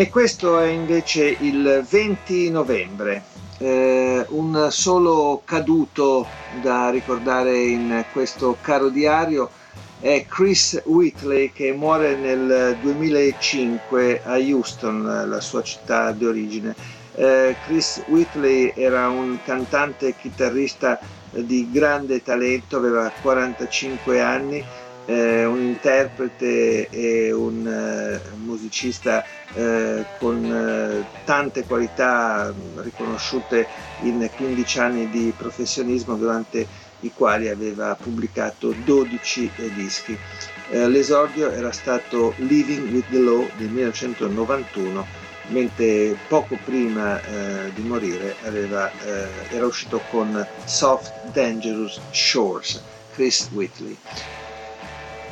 E questo è invece il 20 novembre, eh, un solo caduto da ricordare in questo caro diario è Chris Whitley che muore nel 2005 a Houston, la sua città di origine. Eh, Chris Whitley era un cantante e chitarrista di grande talento, aveva 45 anni, eh, un interprete e un eh, musicista eh, con eh, tante qualità riconosciute in 15 anni di professionismo durante i quali aveva pubblicato 12 eh, dischi. Eh, l'esordio era stato Living with the Law del 1991, mentre poco prima eh, di morire aveva, era uscito con Soft Dangerous Shores, Chris Whitley.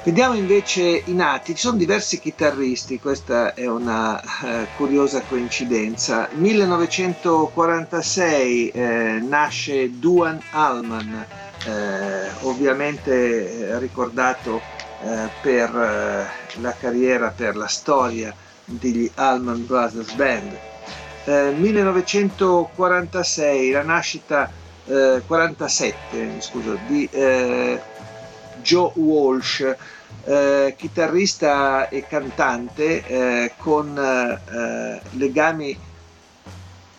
Vediamo invece i nati, ci sono diversi chitarristi, questa è una eh, curiosa coincidenza. 1946 eh, nasce Duan Allman, eh, ovviamente eh, ricordato eh, per eh, la carriera, per la storia degli Allman Brothers Band. 1946 la nascita 47 scusa, di Joe Walsh eh, chitarrista e cantante eh, con eh, legami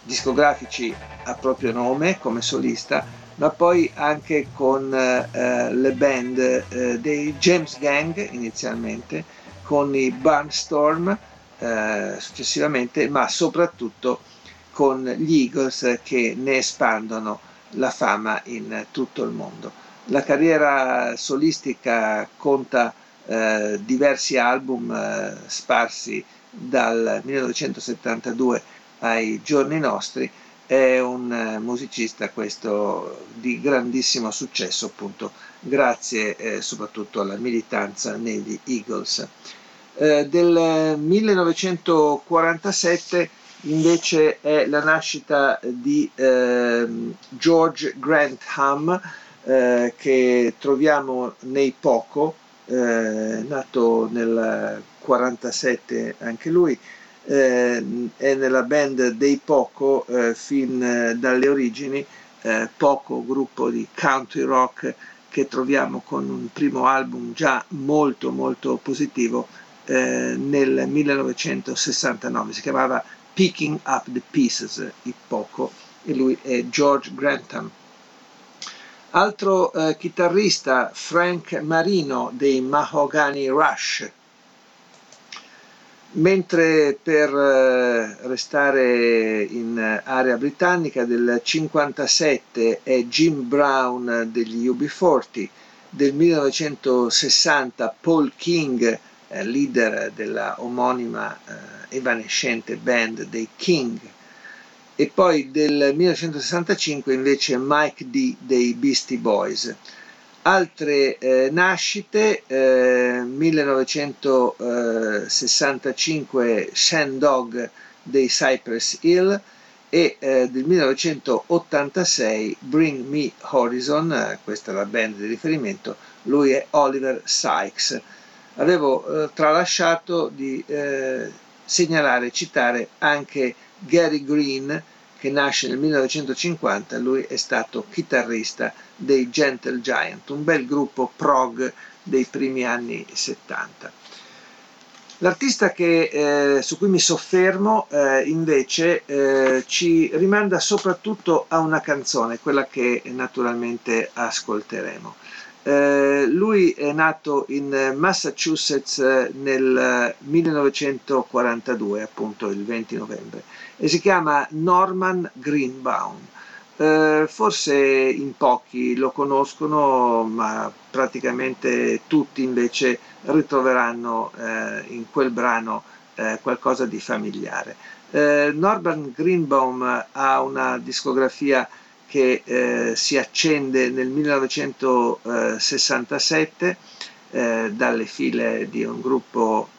discografici a proprio nome come solista, ma poi anche con eh, le band eh, dei James Gang inizialmente, con i Barnstorm eh, successivamente, ma soprattutto con gli Eagles che ne espandono la fama in tutto il mondo. La carriera solistica conta eh, diversi album eh, sparsi dal 1972 ai giorni nostri, è un eh, musicista questo di grandissimo successo appunto grazie eh, soprattutto alla militanza negli Eagles. Eh, del 1947 invece è la nascita di ehm, George Grantham eh, che troviamo nei Poco, eh, nato nel 47 anche lui, eh, è nella band dei Poco eh, fin dalle origini, eh, Poco gruppo di country rock che troviamo con un primo album già molto molto positivo eh, nel 1969, si chiamava Picking Up the Pieces, il Poco, e lui è George Grantham. Altro eh, chitarrista, Frank Marino dei Mahogany Rush. Mentre per eh, restare in area britannica del 57 è Jim Brown degli UB40, del 1960 Paul King, eh, leader della omonima eh, evanescente band dei King, e poi del 1965 invece Mike D dei Beastie Boys. Altre eh, nascite, eh, 1965 Shandog dei Cypress Hill e eh, del 1986 Bring Me Horizon, eh, questa è la band di riferimento, lui è Oliver Sykes. Avevo eh, tralasciato di eh, segnalare citare anche Gary Green, che nasce nel 1950, lui è stato chitarrista dei Gentle Giant, un bel gruppo prog dei primi anni 70. L'artista che, eh, su cui mi soffermo eh, invece eh, ci rimanda soprattutto a una canzone, quella che naturalmente ascolteremo. Eh, lui è nato in Massachusetts eh, nel 1942, appunto il 20 novembre, e si chiama Norman Greenbaum. Eh, forse in pochi lo conoscono, ma praticamente tutti invece ritroveranno eh, in quel brano eh, qualcosa di familiare. Eh, Norbert Greenbaum ha una discografia che eh, si accende nel 1967 eh, dalle file di un gruppo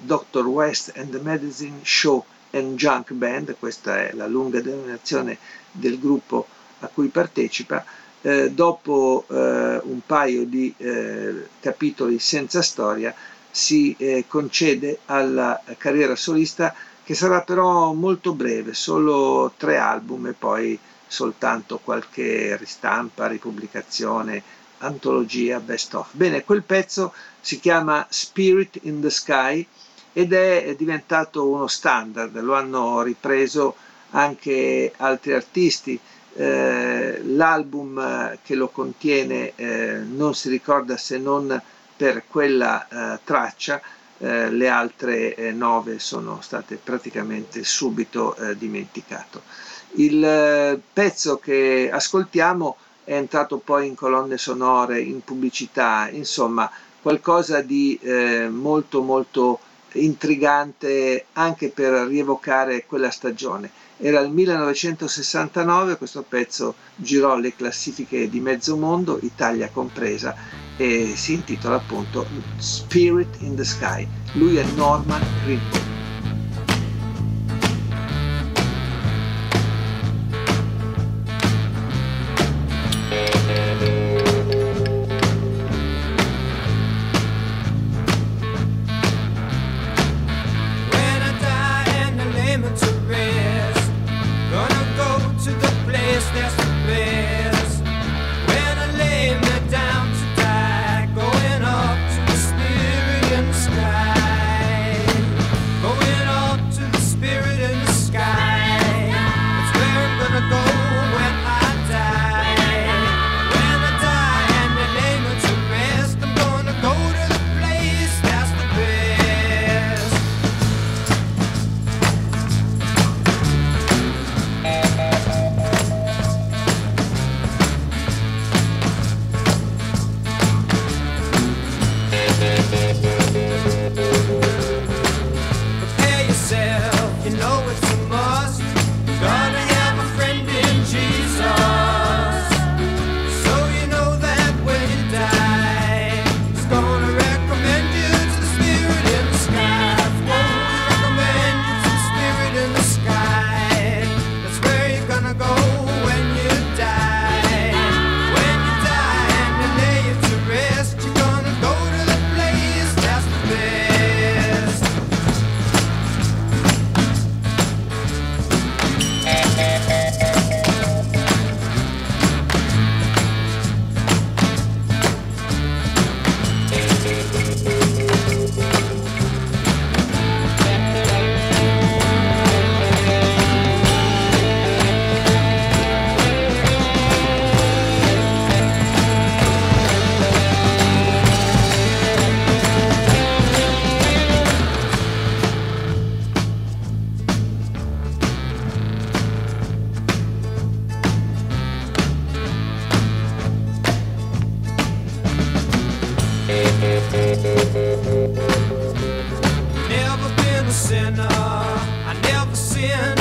Dr. West and the Medicine Show and Junk Band, questa è la lunga denominazione del gruppo a cui partecipa, eh, dopo eh, un paio di eh, capitoli senza storia si eh, concede alla carriera solista che sarà però molto breve, solo tre album e poi soltanto qualche ristampa, ripubblicazione, antologia, best of. Bene, quel pezzo si chiama Spirit in the Sky ed è diventato uno standard, lo hanno ripreso anche altri artisti. Eh, l'album che lo contiene eh, non si ricorda se non per quella eh, traccia, le altre nove sono state praticamente subito dimenticato. Il pezzo che ascoltiamo è entrato poi in colonne sonore, in pubblicità, insomma qualcosa di molto molto intrigante anche per rievocare quella stagione. Era il 1969, questo pezzo girò le classifiche di mezzo mondo, Italia compresa, e si intitola appunto Spirit in the Sky. Lui è Norman Greenwood. sinner. I never sinned.